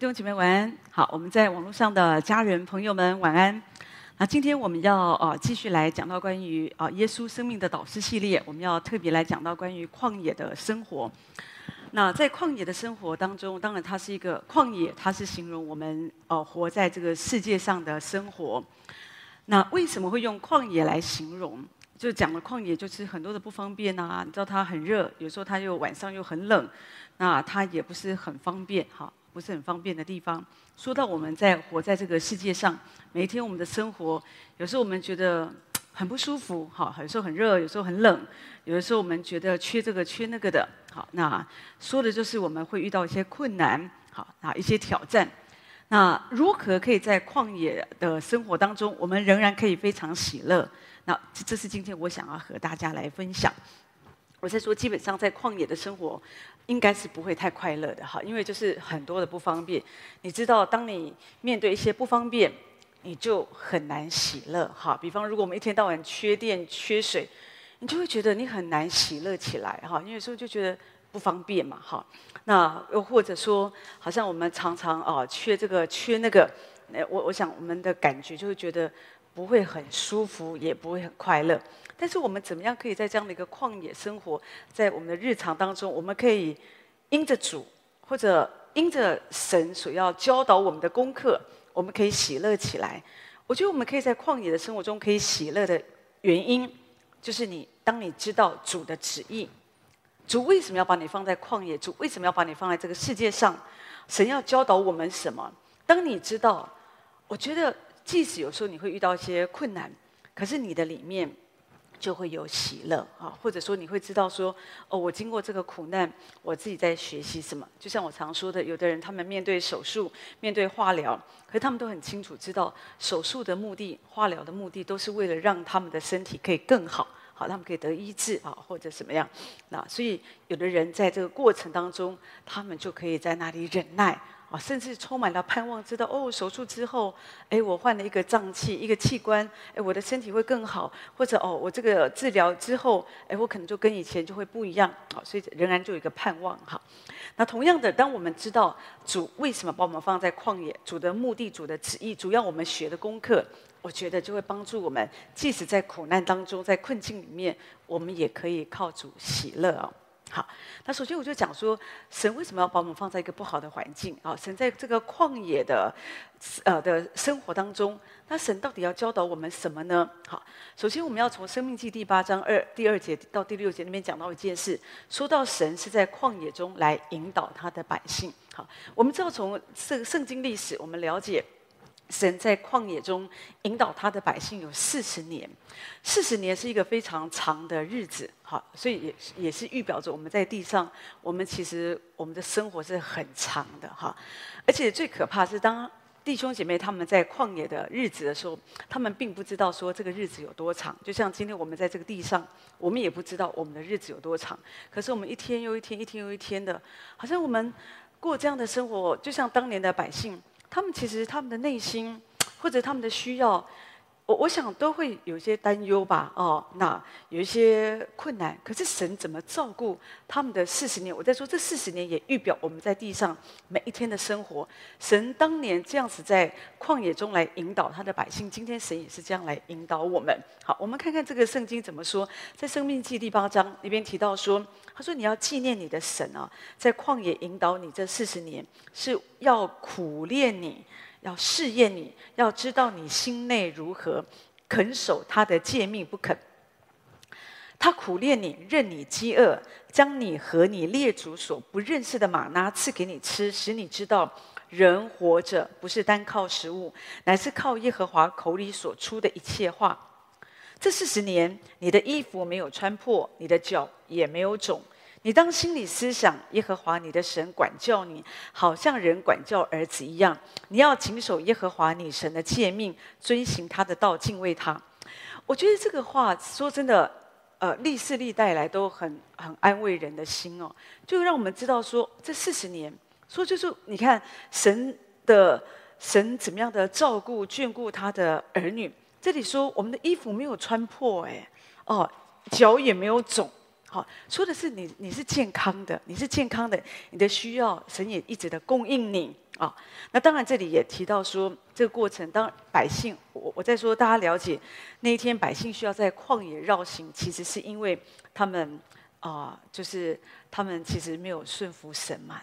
弟兄姐妹晚安。好，我们在网络上的家人朋友们晚安。那今天我们要啊继续来讲到关于啊耶稣生命的导师系列，我们要特别来讲到关于旷野的生活。那在旷野的生活当中，当然它是一个旷野，它是形容我们呃活在这个世界上的生活。那为什么会用旷野来形容？就讲了旷野就是很多的不方便啊，你知道它很热，有时候它又晚上又很冷，那它也不是很方便哈。不是很方便的地方。说到我们在活在这个世界上，每一天我们的生活，有时候我们觉得很不舒服，好，有时候很热，有时候很冷，有的时候我们觉得缺这个缺那个的，好，那说的就是我们会遇到一些困难，好，啊，一些挑战。那如何可以在旷野的生活当中，我们仍然可以非常喜乐？那这是今天我想要和大家来分享。我在说，基本上在旷野的生活，应该是不会太快乐的哈，因为就是很多的不方便。你知道，当你面对一些不方便，你就很难喜乐哈。比方，如果我们一天到晚缺电、缺水，你就会觉得你很难喜乐起来哈。因为有时候就觉得不方便嘛哈。那又或者说，好像我们常常啊缺这个缺那个，我我想我们的感觉就会觉得不会很舒服，也不会很快乐。但是我们怎么样可以在这样的一个旷野生活，在我们的日常当中，我们可以因着主，或者因着神所要教导我们的功课，我们可以喜乐起来。我觉得我们可以在旷野的生活中可以喜乐的原因，就是你当你知道主的旨意，主为什么要把你放在旷野？主为什么要把你放在这个世界上？神要教导我们什么？当你知道，我觉得即使有时候你会遇到一些困难，可是你的里面。就会有喜乐啊，或者说你会知道说，哦，我经过这个苦难，我自己在学习什么。就像我常说的，有的人他们面对手术、面对化疗，可是他们都很清楚知道，手术的目的、化疗的目的，都是为了让他们的身体可以更好，好，他们可以得医治啊，或者什么样。那所以有的人在这个过程当中，他们就可以在那里忍耐。啊，甚至充满了盼望，知道哦，手术之后，哎，我换了一个脏器，一个器官，哎，我的身体会更好，或者哦，我这个治疗之后，哎，我可能就跟以前就会不一样，好，所以仍然就有一个盼望哈。那同样的，当我们知道主为什么把我们放在旷野，主的目的，主的旨意，主要我们学的功课，我觉得就会帮助我们，即使在苦难当中，在困境里面，我们也可以靠主喜乐啊。好，那首先我就讲说，神为什么要把我们放在一个不好的环境啊？神在这个旷野的，呃的生活当中，那神到底要教导我们什么呢？好，首先我们要从《生命记》第八章二第二节到第六节那边讲到一件事，说到神是在旷野中来引导他的百姓。好，我们知道从圣圣经历史，我们了解。神在旷野中引导他的百姓有四十年，四十年是一个非常长的日子，好，所以也也是预表着我们在地上，我们其实我们的生活是很长的哈，而且最可怕是当弟兄姐妹他们在旷野的日子的时候，他们并不知道说这个日子有多长，就像今天我们在这个地上，我们也不知道我们的日子有多长，可是我们一天又一天，一天又一天的，好像我们过这样的生活，就像当年的百姓。他们其实他们的内心，或者他们的需要，我我想都会有些担忧吧。哦，那有一些困难，可是神怎么照顾他们的四十年？我在说这四十年也预表我们在地上每一天的生活。神当年这样子在旷野中来引导他的百姓，今天神也是这样来引导我们。好，我们看看这个圣经怎么说，在《生命记》第八章里边提到说。他说：“你要纪念你的神啊，在旷野引导你这四十年，是要苦练你，要试验你，要知道你心内如何，肯守他的诫命不肯。他苦练你，任你饥饿，将你和你列祖所不认识的马拉赐给你吃，使你知道人活着不是单靠食物，乃是靠耶和华口里所出的一切话。这四十年，你的衣服没有穿破，你的脚也没有肿。”你当心里思想，耶和华你的神管教你，好像人管教儿子一样。你要谨守耶和华你神的诫命，遵行他的道，敬畏他。我觉得这个话说真的，呃，历世历代来都很很安慰人的心哦，就让我们知道说，这四十年，说就是你看神的神怎么样的照顾眷顾他的儿女。这里说我们的衣服没有穿破，哎，哦，脚也没有肿。好，说的是你，你是健康的，你是健康的，你的需要，神也一直的供应你啊。那当然这里也提到说，这个过程当百姓，我我在说大家了解那一天百姓需要在旷野绕行，其实是因为他们啊、就是他们其实没有顺服神嘛，